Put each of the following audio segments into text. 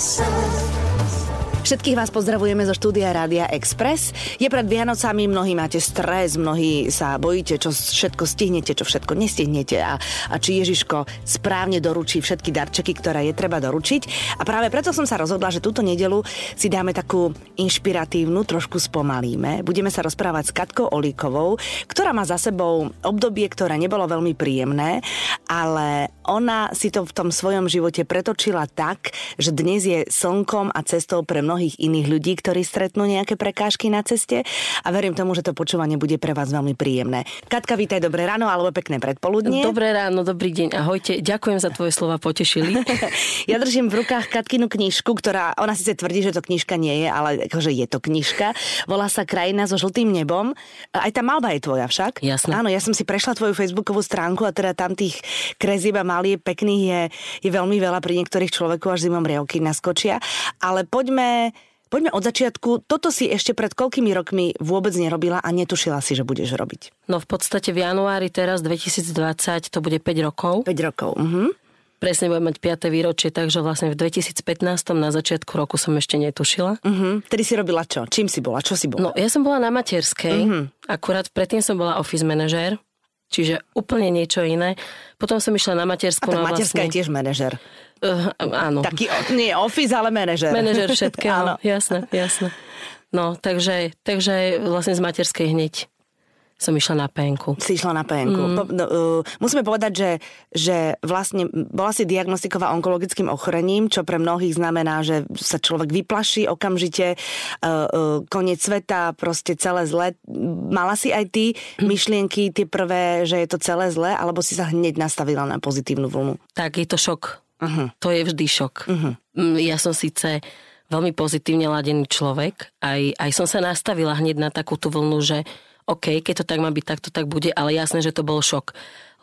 So. Všetkých vás pozdravujeme zo štúdia Rádia Express. Je pred Vianocami, mnohí máte stres, mnohí sa bojíte, čo všetko stihnete, čo všetko nestihnete a, a či Ježiško správne doručí všetky darčeky, ktoré je treba doručiť. A práve preto som sa rozhodla, že túto nedelu si dáme takú inšpiratívnu, trošku spomalíme. Budeme sa rozprávať s Katkou Olíkovou, ktorá má za sebou obdobie, ktoré nebolo veľmi príjemné, ale ona si to v tom svojom živote pretočila tak, že dnes je slnkom a cestou pre mnohých iných ľudí, ktorí stretnú nejaké prekážky na ceste a verím tomu, že to počúvanie bude pre vás veľmi príjemné. Katka, vítaj, dobré ráno alebo pekné predpoludnie. Dobré ráno, dobrý deň, ahojte. Ďakujem za tvoje slova, potešili. ja držím v rukách Katkinu knižku, ktorá, ona síce tvrdí, že to knižka nie je, ale akože je to knižka. Volá sa Krajina so žltým nebom. Aj tá malba je tvoja však. Jasné. Áno, ja som si prešla tvoju facebookovú stránku a teda tam tých krezieb a malie pekných je, je veľmi veľa pri niektorých človekov až zimom riavky naskočia. Ale poďme Poďme od začiatku. Toto si ešte pred koľkými rokmi vôbec nerobila a netušila si, že budeš robiť. No v podstate v januári teraz 2020 to bude 5 rokov. 5 rokov, uh-huh. Presne budem mať 5. výročie, takže vlastne v 2015 na začiatku roku som ešte netušila. Uh-huh. Tedy si robila čo? Čím si bola? Čo si bola? No ja som bola na materskej, uh-huh. akurát predtým som bola office manažer, čiže úplne niečo iné. Potom som išla na materskú. A tak materská vlastne... je tiež manažer. Uh, áno. Taký, nie office, ale manažer. Manažer všetkého, jasné, jasné. No, takže, takže vlastne z materskej hneď som išla na penku. Si išla na penku. Mm. Po, no, uh, musíme povedať, že, že vlastne bola si diagnostiková onkologickým ochorením, čo pre mnohých znamená, že sa človek vyplaší okamžite, uh, uh, koniec sveta, proste celé zle. Mala si aj ty mm. myšlienky, tie prvé, že je to celé zle, alebo si sa hneď nastavila na pozitívnu vlnu? Tak, je to šok Uh-huh. To je vždy šok. Uh-huh. Ja som síce veľmi pozitívne ladený človek, aj, aj som sa nastavila hneď na takúto vlnu, že OK, keď to tak má byť, tak to tak bude, ale jasné, že to bol šok.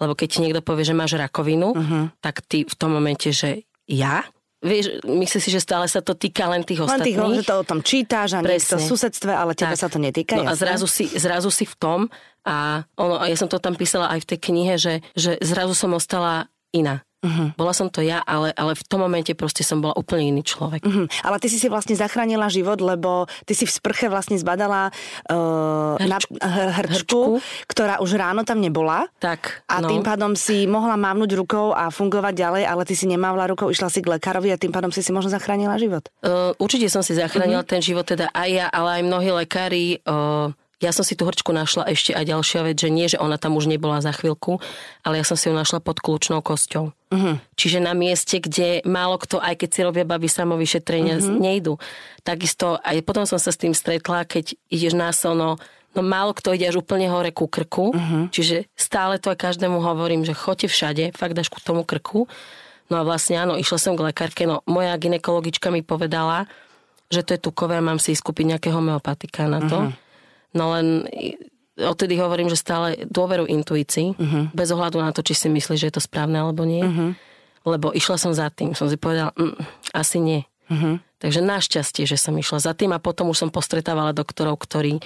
Lebo keď ti niekto povie, že máš rakovinu, uh-huh. tak ty v tom momente, že ja? Vieš, myslíš si, že stále sa to týka len tých ostatných? Len tých, že to o tom čítáš a niekto v susedstve, ale tebe tak. sa to netýka. No jasne? a zrazu si, zrazu si v tom a, ono, a ja som to tam písala aj v tej knihe, že, že zrazu som ostala iná. Uh-huh. Bola som to ja, ale, ale v tom momente proste som bola úplne iný človek. Uh-huh. Ale ty si si vlastne zachránila život, lebo ty si v sprche vlastne zbadala uh, hrčku. Na, hr, hrčku, hrčku, ktorá už ráno tam nebola. Tak, A no. tým pádom si mohla mávnuť rukou a fungovať ďalej, ale ty si nemávla rukou, išla si k lekárovi a tým pádom si si možno zachránila život. Uh, určite som si zachránila uh-huh. ten život, teda aj ja, ale aj mnohí lekári... Uh, ja som si tú hrčku našla ešte aj ďalšia vec, že nie, že ona tam už nebola za chvíľku, ale ja som si ju našla pod kľúčnou kosťou. Uh-huh. Čiže na mieste, kde málo kto, aj keď si robia baby samovyšetrenia, uh-huh. nejdu. Takisto aj potom som sa s tým stretla, keď ideš na sono, no málo kto ide až úplne hore ku krku, uh-huh. čiže stále to aj každému hovorím, že choďte všade, fakt až ku tomu krku. No a vlastne áno, išla som k lekárke, no moja ginekologička mi povedala, že to je tukové a mám si skúpiť nejakého homeopatika na to. Uh-huh No len odtedy hovorím, že stále dôveru intuícii, uh-huh. bez ohľadu na to, či si myslíš, že je to správne alebo nie. Uh-huh. Lebo išla som za tým. Som si povedala, mm, asi nie. Uh-huh. Takže našťastie, že som išla za tým a potom už som postretávala doktorov, ktorí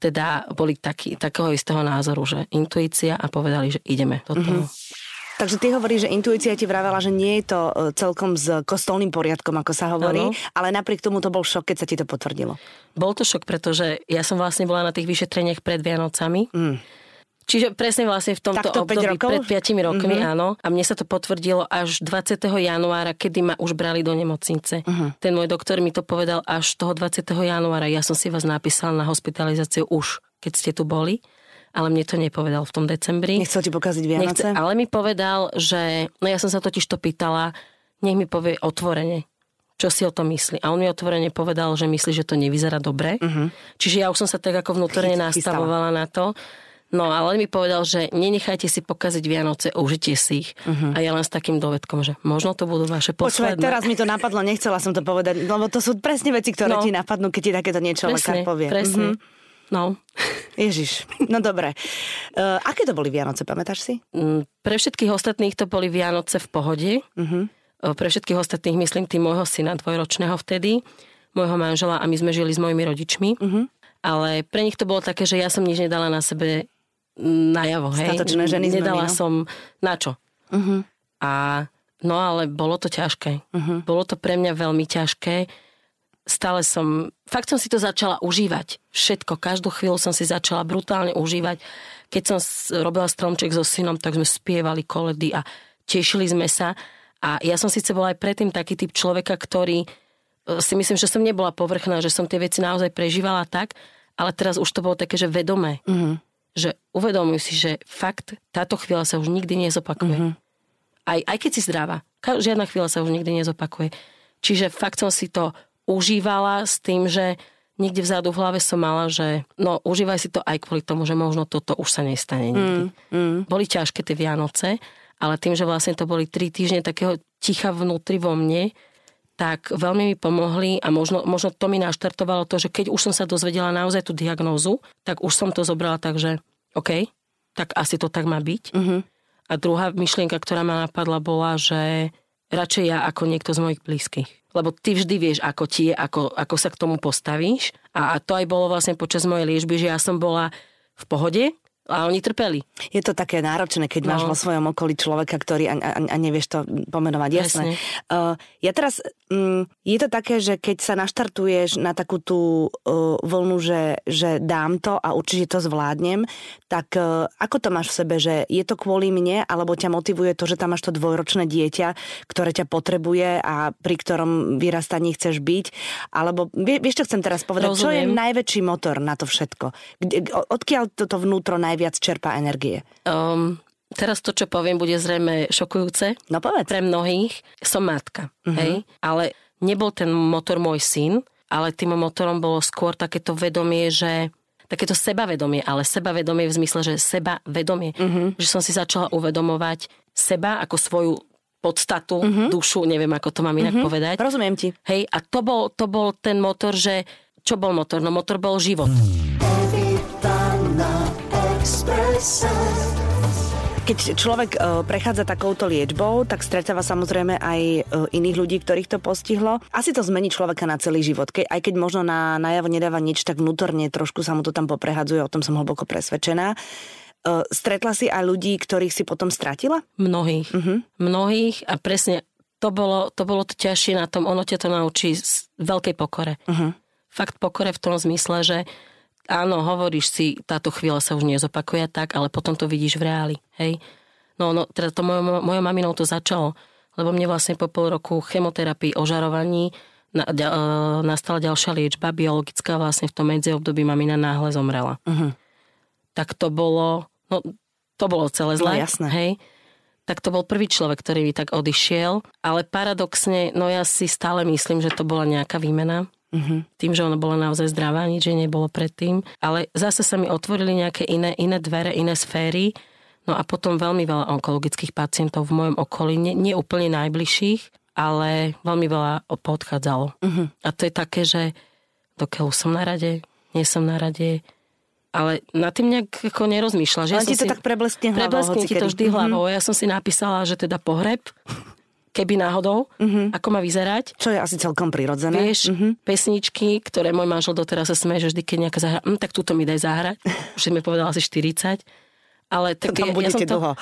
teda boli taký, takého istého názoru, že intuícia a povedali, že ideme do toho. Uh-huh. Takže ty hovoríš, že intuícia ti vravela, že nie je to e, celkom s kostolným poriadkom, ako sa hovorí, ano. ale napriek tomu to bol šok, keď sa ti to potvrdilo. Bol to šok, pretože ja som vlastne bola na tých vyšetreniach pred Vianocami. Mm. Čiže presne vlastne v tomto Takto období pred 5 rokmi, mm-hmm. áno. A mne sa to potvrdilo až 20. januára, kedy ma už brali do nemocnice. Mm-hmm. Ten môj doktor mi to povedal až toho 20. januára. Ja som si vás napísal na hospitalizáciu už, keď ste tu boli ale mne to nepovedal v tom decembri. Nechcel ti pokaziť Vianoce? Nechce, ale mi povedal, že, no ja som sa totiž to pýtala, nech mi povie otvorene, čo si o tom myslí. A on mi otvorene povedal, že myslí, že to nevyzerá dobre. Uh-huh. Čiže ja už som sa tak ako vnútorne nastavovala na to. No ale mi povedal, že nenechajte si pokaziť Vianoce, užite si ich. Uh-huh. A ja len s takým dovedkom, že možno to budú vaše posledné. Počúvaj, teraz mi to napadlo, nechcela som to povedať, lebo to sú presne veci, ktoré no. ti napadnú, keď ti takéto niečo presne, lekár povie. Presne. Uh-huh. No. Ježiš, no dobre. Uh, aké to boli Vianoce, pamätáš si? Mm, pre všetkých ostatných to boli Vianoce v pohode. Uh-huh. Uh, pre všetkých ostatných myslím tým môjho syna dvojročného vtedy, môjho manžela a my sme žili s mojimi rodičmi. Uh-huh. Ale pre nich to bolo také, že ja som nič nedala na sebe najavo. Hej. Statočné ženy Nedala no? som na čo. Uh-huh. A No ale bolo to ťažké. Uh-huh. Bolo to pre mňa veľmi ťažké. Stále som, fakt som si to začala užívať. Všetko, každú chvíľu som si začala brutálne užívať. Keď som robila stromček so synom, tak sme spievali koledy a tešili sme sa. A ja som síce bola aj predtým taký typ človeka, ktorý e, si myslím, že som nebola povrchná, že som tie veci naozaj prežívala tak, ale teraz už to bolo také, že vedomé. Uh-huh. Že uvedomuj si, že fakt táto chvíľa sa už nikdy nezopakuje. Uh-huh aj, aj keď si zdravá. Žiadna chvíľa sa už nikdy nezopakuje. Čiže fakt som si to užívala s tým, že niekde vzadu v hlave som mala, že no užívaj si to aj kvôli tomu, že možno toto už sa nestane nikdy. Mm, mm. Boli ťažké tie Vianoce, ale tým, že vlastne to boli tri týždne takého ticha vnútri vo mne, tak veľmi mi pomohli a možno, možno to mi naštartovalo to, že keď už som sa dozvedela naozaj tú diagnózu, tak už som to zobrala tak, že OK, tak asi to tak má byť. Mm-hmm. A druhá myšlienka, ktorá ma napadla, bola, že radšej ja ako niekto z mojich blízkych. Lebo ty vždy vieš, ako ti je, ako, ako sa k tomu postavíš. A, a to aj bolo vlastne počas mojej liežby, že ja som bola v pohode, a oni trpeli. Je to také náročné, keď no. máš vo svojom okolí človeka, ktorý a, a, a nevieš to pomenovať. Jasné. Uh, ja teraz, um, je to také, že keď sa naštartuješ na takú tú uh, vlnu, že, že dám to a určite to zvládnem, tak uh, ako to máš v sebe, že je to kvôli mne, alebo ťa motivuje to, že tam máš to dvojročné dieťa, ktoré ťa potrebuje a pri ktorom vyrastaní chceš byť, alebo vie, vieš, čo chcem teraz povedať? Rozumiem. Čo je najväčší motor na to všetko? Kde, odkiaľ toto vnútro najväčšie najviac čerpá energie? Um, teraz to, čo poviem, bude zrejme šokujúce. No povedz. Pre mnohých. Som matka, uh-huh. hej? Ale nebol ten motor môj syn, ale tým motorom bolo skôr takéto vedomie, že takéto sebavedomie, ale sebavedomie v zmysle, že sebavedomie. Uh-huh. Že som si začala uvedomovať seba ako svoju podstatu, uh-huh. dušu, neviem, ako to mám inak uh-huh. povedať. Rozumiem ti. Hej, a to bol, to bol ten motor, že čo bol motor? No motor bol život. Keď človek e, prechádza takouto liečbou, tak stretáva samozrejme aj e, iných ľudí, ktorých to postihlo. Asi to zmení človeka na celý život. Ke, aj keď možno na najavo nedáva nič, tak vnútorne trošku sa mu to tam poprehadzuje, o tom som hlboko presvedčená. E, stretla si aj ľudí, ktorých si potom stratila? Mnohých. Uh-huh. Mnohých a presne to bolo, to bolo to ťažšie na tom, ono ťa to naučí z veľkej pokore. Uh-huh. Fakt pokore v tom zmysle, že áno, hovoríš si, táto chvíľa sa už nezopakuje tak, ale potom to vidíš v reáli, hej. No, no teda to mojou, mojou maminou to začalo, lebo mne vlastne po pol roku chemoterapii, ožarovaní na, e, nastala ďalšia liečba biologická, vlastne v tom medziobdobí mamina náhle zomrela. Uh-huh. Tak to bolo, no to bolo celé zlé, no, jasné. hej tak to bol prvý človek, ktorý mi tak odišiel. Ale paradoxne, no ja si stále myslím, že to bola nejaká výmena. Uh-huh. Tým, že ona bola naozaj zdravá, nič jej nebolo predtým. Ale zase sa mi otvorili nejaké iné, iné dvere, iné sféry. No a potom veľmi veľa onkologických pacientov v mojom okolí, nie, nie úplne najbližších, ale veľmi veľa podchádzalo. Uh-huh. A to je také, že dokiaľ som na rade, nie som na rade, ale na tým nejak ako nerozmýšľa. Že ja ti to si, tak prebleskne hlavou. Prebleskne ti to vždy hlavou. Ja som si napísala, že teda pohreb keby náhodou, uh-huh. ako má vyzerať. Čo je asi celkom prirodzené. Vieš, uh-huh. pesničky, ktoré môj manžel doteraz sa smeje, že vždy, keď nejaká zahra, hm, tak túto mi daj zahrať. Už mi povedala asi 40. Ale tak to tam ja, ja, som to, dlho.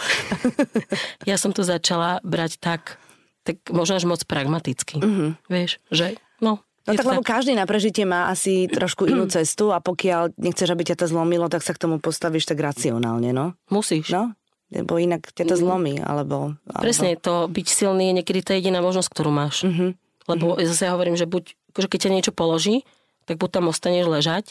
ja som to začala brať tak, tak možno až moc pragmaticky. Uh-huh. Vieš, že no, No tak, lebo každý na prežitie má asi trošku inú cestu a pokiaľ nechceš, aby ťa to zlomilo, tak sa k tomu postavíš tak racionálne, no? Musíš. No, lebo inak ťa to mm. zlomí, alebo, alebo... Presne, to byť silný je niekedy tá jediná možnosť, ktorú máš. Mm-hmm. Lebo mm-hmm. zase ja hovorím, že buď, že keď ťa niečo položí, tak buď tam ostaneš ležať,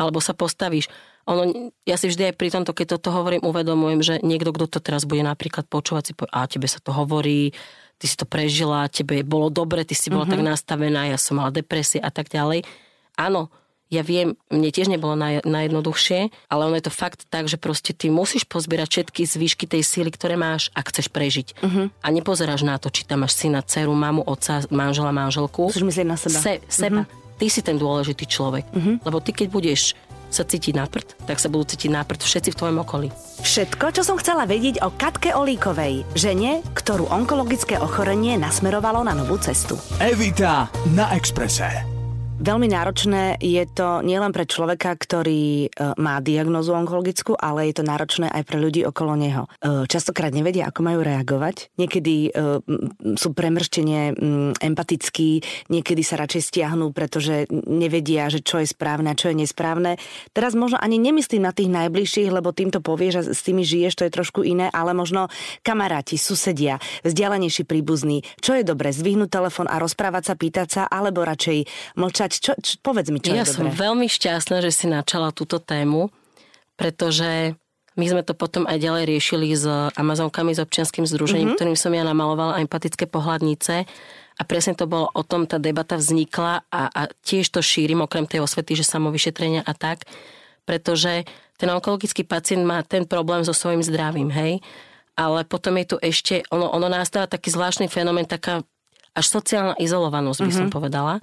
alebo sa postavíš. Ono, ja si vždy aj pri tomto, keď toto hovorím, uvedomujem, že niekto, kto to teraz bude napríklad počúvať, si povie, a tebe sa to hovorí, ty si to prežila, tebe bolo dobre, ty si bola mm-hmm. tak nastavená, ja som mala depresie a tak ďalej. Áno, ja viem, mne tiež nebolo naj, najjednoduchšie, ale ono je to fakt tak, že proste ty musíš pozbierať všetky zvýšky tej síly, ktoré máš, ak chceš prežiť. Uh-huh. A nepozeráš na to, či tam máš syna, dceru, mamu, otca, manžela, manželku. Musíš myslieť na seba. Se, seba. Uh-huh. Ty si ten dôležitý človek. Uh-huh. Lebo ty, keď budeš sa cítiť na prd, tak sa budú cítiť na prd všetci v tvojom okolí. Všetko, čo som chcela vedieť o Katke Olíkovej, žene, ktorú onkologické ochorenie nasmerovalo na novú cestu. Evita na Exprese. Veľmi náročné je to nielen pre človeka, ktorý e, má diagnozu onkologickú, ale je to náročné aj pre ľudí okolo neho. E, častokrát nevedia, ako majú reagovať. Niekedy e, sú premrštenie empatickí, niekedy sa radšej stiahnú, pretože nevedia, že čo je správne a čo je nesprávne. Teraz možno ani nemyslím na tých najbližších, lebo týmto povieš a s tými žiješ, to je trošku iné, ale možno kamaráti, susedia, vzdialenejší príbuzní. Čo je dobre? Zdvihnúť telefón a rozprávať sa, pýtať sa, alebo radšej mlčať povedať, čo, čo, povedz mi, čo ja je som dobré. veľmi šťastná, že si načala túto tému, pretože my sme to potom aj ďalej riešili s Amazonkami, s občianským združením, mm-hmm. ktorým som ja namalovala empatické pohľadnice a presne to bolo o tom, tá debata vznikla a, a tiež to šírim, okrem tej osvety, že samovyšetrenia a tak, pretože ten onkologický pacient má ten problém so svojím zdravím, hej, ale potom je tu ešte, ono, ono nastáva taký zvláštny fenomén, taká až sociálna izolovanosť, by mm-hmm. som mhm. povedala,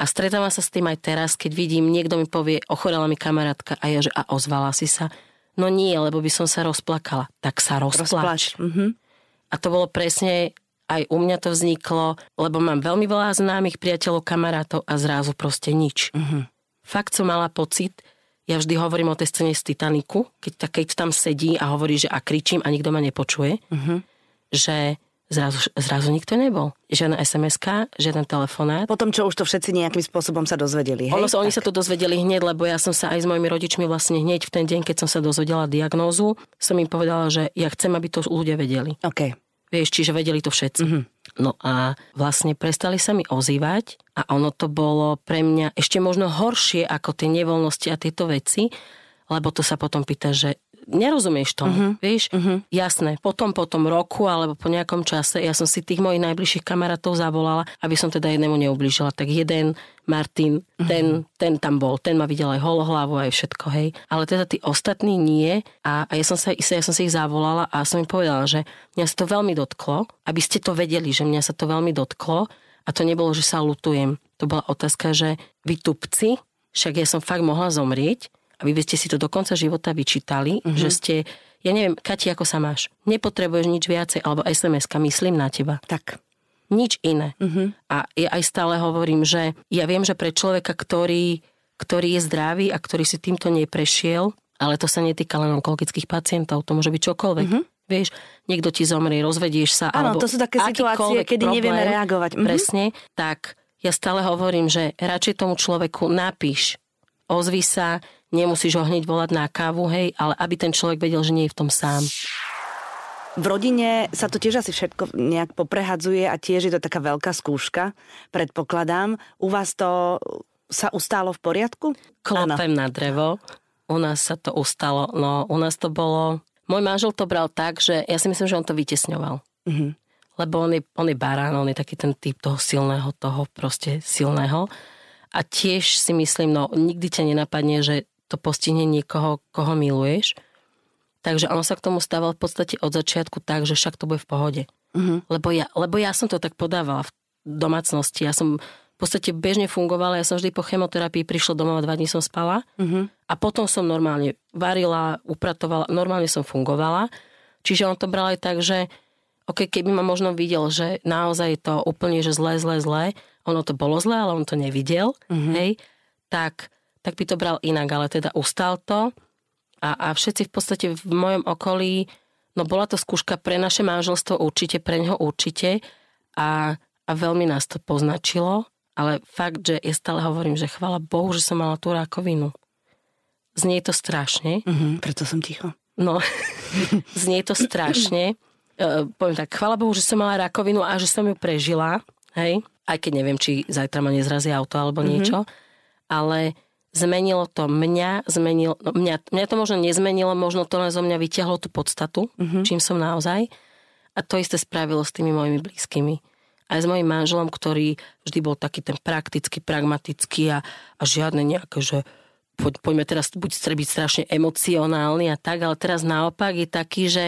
a stretávam sa s tým aj teraz, keď vidím, niekto mi povie, ochorela mi kamarátka a ja, že a ozvala si sa. No nie, lebo by som sa rozplakala. Tak sa rozplač. rozplač. Mm-hmm. A to bolo presne, aj u mňa to vzniklo, lebo mám veľmi veľa známych priateľov, kamarátov a zrazu proste nič. Mm-hmm. Fakt som mala pocit, ja vždy hovorím o tej scéne z Titaniku, keď, keď tam sedí a hovorí, že a kričím a nikto ma nepočuje, mm-hmm. že Zrazu, zrazu nikto nebol. Žiadna sms žiaden telefonát. Potom, čo už to všetci nejakým spôsobom sa dozvedeli. Hej? Ono, oni sa to dozvedeli hneď, lebo ja som sa aj s mojimi rodičmi vlastne hneď v ten deň, keď som sa dozvedela diagnózu, som im povedala, že ja chcem, aby to ľudia vedeli. Okay. Vieš, čiže vedeli to všetci. Mm-hmm. No a vlastne prestali sa mi ozývať a ono to bolo pre mňa ešte možno horšie ako tie nevoľnosti a tieto veci, lebo to sa potom pýta, že nerozumieš tomu, uh-huh. vieš? Uh-huh. Jasné, potom po tom roku alebo po nejakom čase ja som si tých mojich najbližších kamarátov zavolala, aby som teda jednému neublížila. Tak jeden, Martin, uh-huh. ten, ten tam bol, ten ma videl aj holohlavu, aj všetko, hej. Ale teda tí ostatní nie a, a ja, som sa, ja som si ich zavolala a som im povedala, že mňa sa to veľmi dotklo, aby ste to vedeli, že mňa sa to veľmi dotklo a to nebolo, že sa lutujem. To bola otázka, že vy tupci, však ja som fakt mohla zomrieť, aby by ste si to do konca života vyčítali, uh-huh. že ste, ja neviem, Kati, ako sa máš? Nepotrebuješ nič viacej, alebo SMS-ka, myslím na teba. Tak. Nič iné. Uh-huh. A ja aj stále hovorím, že ja viem, že pre človeka, ktorý, ktorý je zdravý a ktorý si týmto neprešiel, ale to sa netýka len onkologických pacientov, to môže byť čokoľvek. Uh-huh. Vieš, niekto ti zomrie, rozvedieš sa. Áno, to sú také situácie, kedy problém, nevieme reagovať. Uh-huh. Presne, tak ja stále hovorím, že radšej tomu človeku napíš, ozvi sa, nemusíš ho hneď volať na kávu, hej, ale aby ten človek vedel, že nie je v tom sám. V rodine sa to tiež asi všetko nejak poprehadzuje a tiež je to taká veľká skúška, predpokladám. U vás to sa ustálo v poriadku? Klopem na drevo. U nás sa to ustalo. No, u nás to bolo... Môj manžel to bral tak, že ja si myslím, že on to vytesňoval. Mm-hmm. Lebo on je, on je barán, on je taký ten typ toho silného, toho proste silného. A tiež si myslím, no nikdy ťa nenapadne, že to postihne niekoho, koho miluješ. Takže on sa k tomu stával v podstate od začiatku tak, že však to bude v pohode. Uh-huh. Lebo, ja, lebo ja som to tak podávala v domácnosti. Ja som v podstate bežne fungovala. Ja som vždy po chemoterapii prišla domov a dva dní som spala. Uh-huh. A potom som normálne varila, upratovala, normálne som fungovala. Čiže on to bral aj tak, že okay, keby ma možno videl, že naozaj je to úplne že zlé, zlé, zlé, ono to bolo zlé, ale on to nevidel, uh-huh. hej, tak tak by to bral inak, ale teda ustal to a, a všetci v podstate v mojom okolí, no bola to skúška pre naše manželstvo určite, pre neho určite a, a veľmi nás to poznačilo, ale fakt, že ja stále hovorím, že chvala Bohu, že som mala tú rakovinu. Znie to strašne. Mm-hmm, preto som ticho. No, znie to strašne. Uh, poviem tak, chvala Bohu, že som mala rakovinu a že som ju prežila, hej, aj keď neviem, či zajtra ma nezrazí auto alebo mm-hmm. niečo, ale zmenilo to mňa, zmenilo, no mňa, mňa to možno nezmenilo, možno to len zo mňa vyťahlo tú podstatu, mm-hmm. čím som naozaj. A to isté spravilo s tými mojimi blízkymi. Aj s mojim manželom, ktorý vždy bol taký ten praktický, pragmatický a, a žiadne nejaké, že poď, poďme teraz buď byť strašne emocionálny a tak, ale teraz naopak je taký, že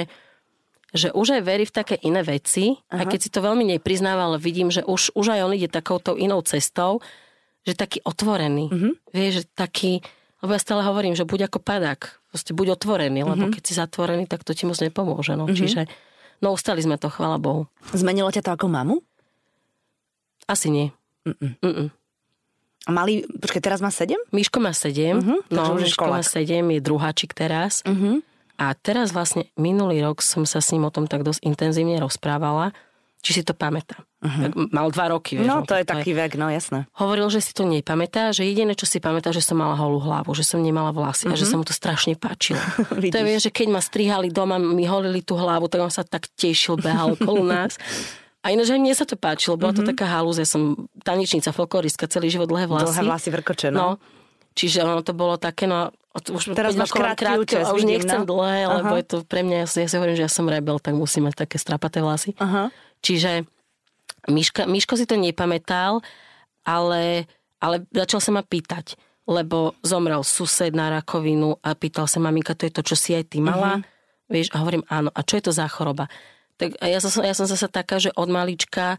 že už aj verí v také iné veci, Aha. aj keď si to veľmi nepriznáva, ale vidím, že už, už aj on ide takouto inou cestou že taký otvorený. Mm-hmm. Vieš, že taký, lebo ja stále hovorím, že buď ako padák, proste buď otvorený, lebo mm-hmm. keď si zatvorený, tak to ti moc nepomôže. No. Mm-hmm. Čiže, no ustali sme to, chvála Bohu. Zmenilo ťa to ako mamu? Asi nie. Mm-mm. Mm-mm. A mali, počkaj, teraz má 7? Miško má 7, Mhm, takže no, Miško má školák. 7, je druháčik teraz. Mhm. A teraz vlastne minulý rok som sa s ním o tom tak dosť intenzívne rozprávala, či si to pamätá. Uh-huh. Mal dva roky. Vieš, No, to je taký vek, no jasné. Hovoril, že si to nepamätá, že jediné, čo si pamätá, že som mala holú hlavu, že som nemala vlasy a že sa mu to strašne páčilo. to je, vieš, že keď ma strihali doma, mi holili tú hlavu, tak on sa tak tešil, behal okolo nás. A ináč aj mne sa to páčilo, bola to taká halúza, ja som tanečnica, folkloristka, celý život dlhé vlasy. Dlhé vlasy vrkoče, No, no. čiže ono to bolo také, no už Teraz máš krátky účes, a už vidím, nechcem no. dlhé, lebo Aha. je to pre mňa, ja si, ja si hovorím, že ja som rebel, tak musím mať také strapaté vlasy. Aha. Čiže Miška, Miško si to nepamätal, ale, ale začal sa ma pýtať, lebo zomrel sused na rakovinu a pýtal sa maminka, to je to, čo si aj ty mala? Uh-huh. Vieš, a hovorím áno. A čo je to za choroba? Tak ja som, ja som zase taká, že od malička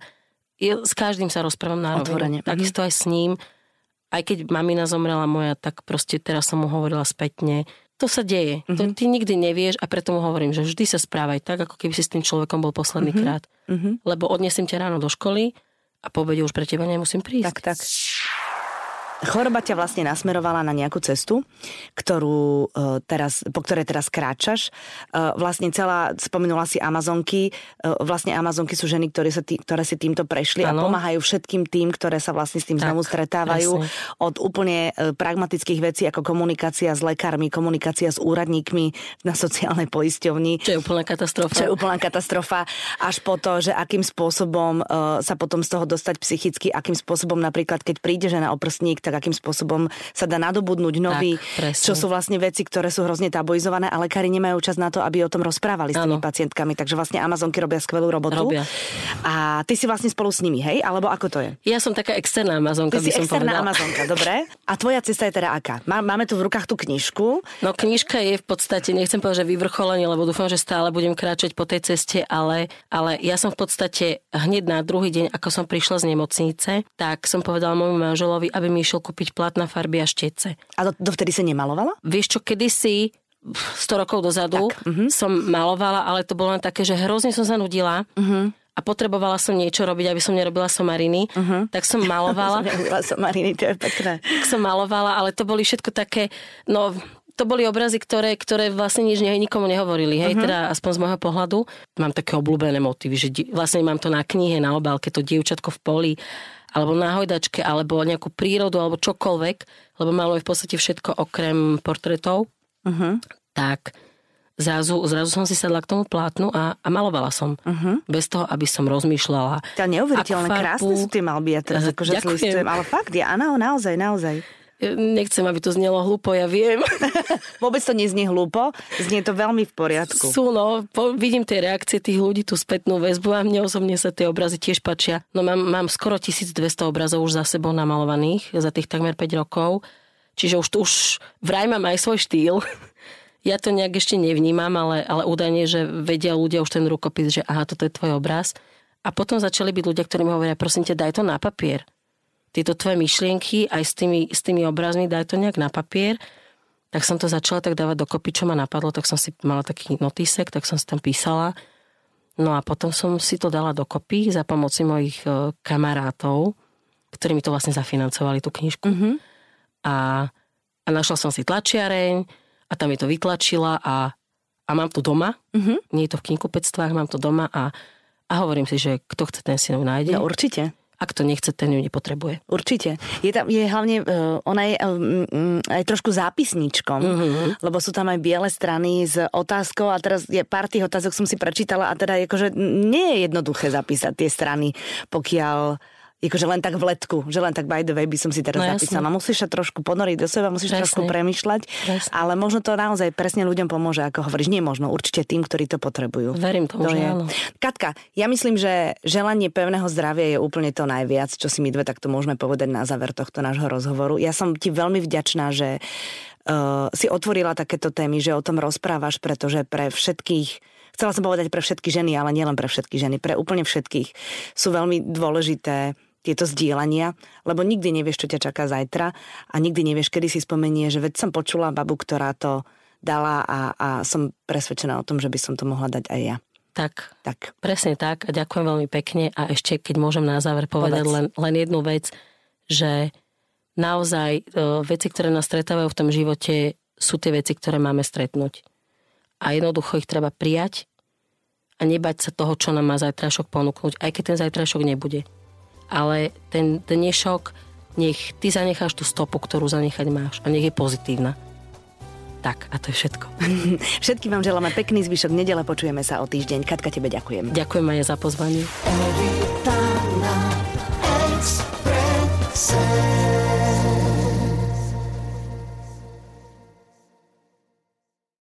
ja s každým sa rozprávam na rovinu. Takisto aj s ním. Aj keď mamina zomrela moja, tak proste teraz som mu hovorila spätne. To sa deje. Mhm. To ty nikdy nevieš a preto mu hovorím, že vždy sa správaj tak, ako keby si s tým človekom bol posledný Mhm. krát. Lebo odnesiem ťa ráno do školy a po obede už pre teba nemusím prísť. Tak, tak. Choroba ťa vlastne nasmerovala na nejakú cestu, ktorú e, teraz, po ktorej teraz kráčaš. E, vlastne celá, spomenula si Amazonky, e, vlastne Amazonky sú ženy, ktoré, sa tý, ktoré si týmto prešli a Áno. pomáhajú všetkým tým, ktoré sa vlastne s tým Tak, znovu stretávajú. presne. Od úplne pragmatických vecí ako komunikácia s lekármi, komunikácia s úradníkmi na sociálnej poisťovni, Čo je úplná katastrofa. čo je úplná katastrofa, až po to, že akým spôsobom sa potom z toho dostať psychicky, akým spôsobom napríklad, keď príde žena o prstník, tak akým spôsobom sa dá nadobudnúť nový, presne. čo sú vlastne veci, ktoré sú hrozne tabuizované a lekári nemajú čas na to, aby o tom rozprávali s tými Áno. pacientkami. Takže vlastne Amazonky robia skvelú robotu. Robia. A ty si vlastne spolu s nimi, hej? Alebo ako to je? Ja som taká externá Amazonka, Ty by si som externá povedala. Amazonka, dobre? A tvoja cesta je teda aká? Má- Máme tu v rukách tú knižku. No knižka je v podstate, nechcem povedať, že vyvrcholenie, lebo dúfam, že stále budem kráčať po tej ceste, ale, ale ja som v podstate hneď na druhý deň, ako som prišla z nemocnice, tak som povedala môjmu manželovi, aby mi išiel kúpiť platná farby a štece. A do, dovtedy si nemalovala? Vieš čo, kedysi 100 rokov dozadu Tak, mhm. som malovala, ale to bolo len také, že hrozne som sa nudila Mhm. a potrebovala som niečo robiť, aby som nerobila somariny, tak som malovala. Som Mariny, to je pekné. tak som malovala, ale to boli všetko také, no to boli obrazy, ktoré, ktoré vlastne nič ne, nikomu nehovorili, hej, uh-huh. teda aspoň z môjho pohľadu. Mám také obľúbené motívy, že di- vlastne mám to na knihe, na obálke, to dievčatko v poli, alebo na hojdačke, alebo nejakú prírodu, alebo čokoľvek, lebo maluje v podstate všetko okrem portretov. Uh-huh. Tak zrazu, zrazu som si sadla k tomu plátnu a, a malovala som. Uh-huh. Bez toho, aby som rozmýšľala. Tá neuveriteľné, farbu- krásne sú tie malby, ja teraz akože ale fakt, ja, áno, naozaj, naozaj. Nechcem, aby to znelo hlúpo, ja viem. Vôbec to neznie hlúpo, znie to veľmi v poriadku. Sú, no, po, vidím tie reakcie tých ľudí, tú spätnú väzbu a mne osobne sa tie obrazy tiež páčia. No mám, mám skoro 1200 obrazov už za sebou namalovaných za tých takmer 5 rokov, čiže už, už vraj mám aj svoj štýl. Ja to nejak ešte nevnímam, ale, ale údajne, že vedia ľudia už ten rukopis, že aha, toto je tvoj obraz. A potom začali byť ľudia, ktorí mi hovoria, prosím ťa, daj to na papier. Tieto tvoje myšlienky aj s tými, s tými obrazmi, daj to nejak na papier. Tak som to začala tak dávať dokopy, čo ma napadlo, tak som si mala taký notísek, tak som si tam písala. No a potom som si to dala dokopy za pomoci mojich e, kamarátov, ktorí mi to vlastne zafinancovali, tú knižku. Mm-hmm. A, a našla som si tlačiareň a tam mi to vytlačila a, a mám to doma. Mm-hmm. Nie je to v knihkupectvách, mám to doma a, a hovorím si, že kto chce, ten si ju nájde. No určite. A kto nechce, ten ju nepotrebuje. Určite. Je tam, je hlavne, uh, ona je um, aj trošku zápisníčkom, mm-hmm. lebo sú tam aj biele strany s otázkou a teraz je pár tých otázok som si prečítala a teda akože nie je jednoduché zapísať tie strany, pokiaľ akože len tak v letku, že len tak by the way by som si teraz No, no, jasne. zapísala. Musíš sa trošku ponoriť do seba, musíš Presne. trošku premyšľať, Presne. ale možno to naozaj presne ľuďom pomôže, ako hovoríš. Nie možno, určite tým, ktorí to potrebujú. Verím tomu, že je. áno. Katka, ja myslím, že želanie pevného zdravia je úplne to najviac, čo si my dve takto môžeme povedať na záver tohto nášho rozhovoru. Ja som ti veľmi vďačná, že uh, si otvorila takéto témy, že o tom rozprávaš, pretože pre všetkých Chcela som povedať pre všetky ženy, ale nielen pre všetky ženy, pre úplne všetkých sú veľmi dôležité tieto zdieľania, lebo nikdy nevieš, čo ťa čaká zajtra a nikdy nevieš, kedy si spomenie, že veď som počula babu, ktorá to dala a, a som presvedčená o tom, že by som to mohla dať aj ja. Tak, Tak. Presne tak a ďakujem veľmi pekne a ešte keď môžem na záver povedať Povedz. len, len jednu vec, že naozaj e, veci, ktoré nás stretávajú v tom živote, sú tie veci, ktoré máme stretnúť. A jednoducho ich treba prijať a nebať sa toho, čo nám má zajtrašok ponúknuť, aj keď ten zajtrašok nebude ale ten dnešok, nech ty zanecháš tú stopu, ktorú zanechať máš a nech je pozitívna. Tak, a to je všetko. Všetkým vám želáme pekný zvyšok nedele, počujeme sa o týždeň. Katka, tebe ďakujem. Ďakujem aj za pozvanie. Evitana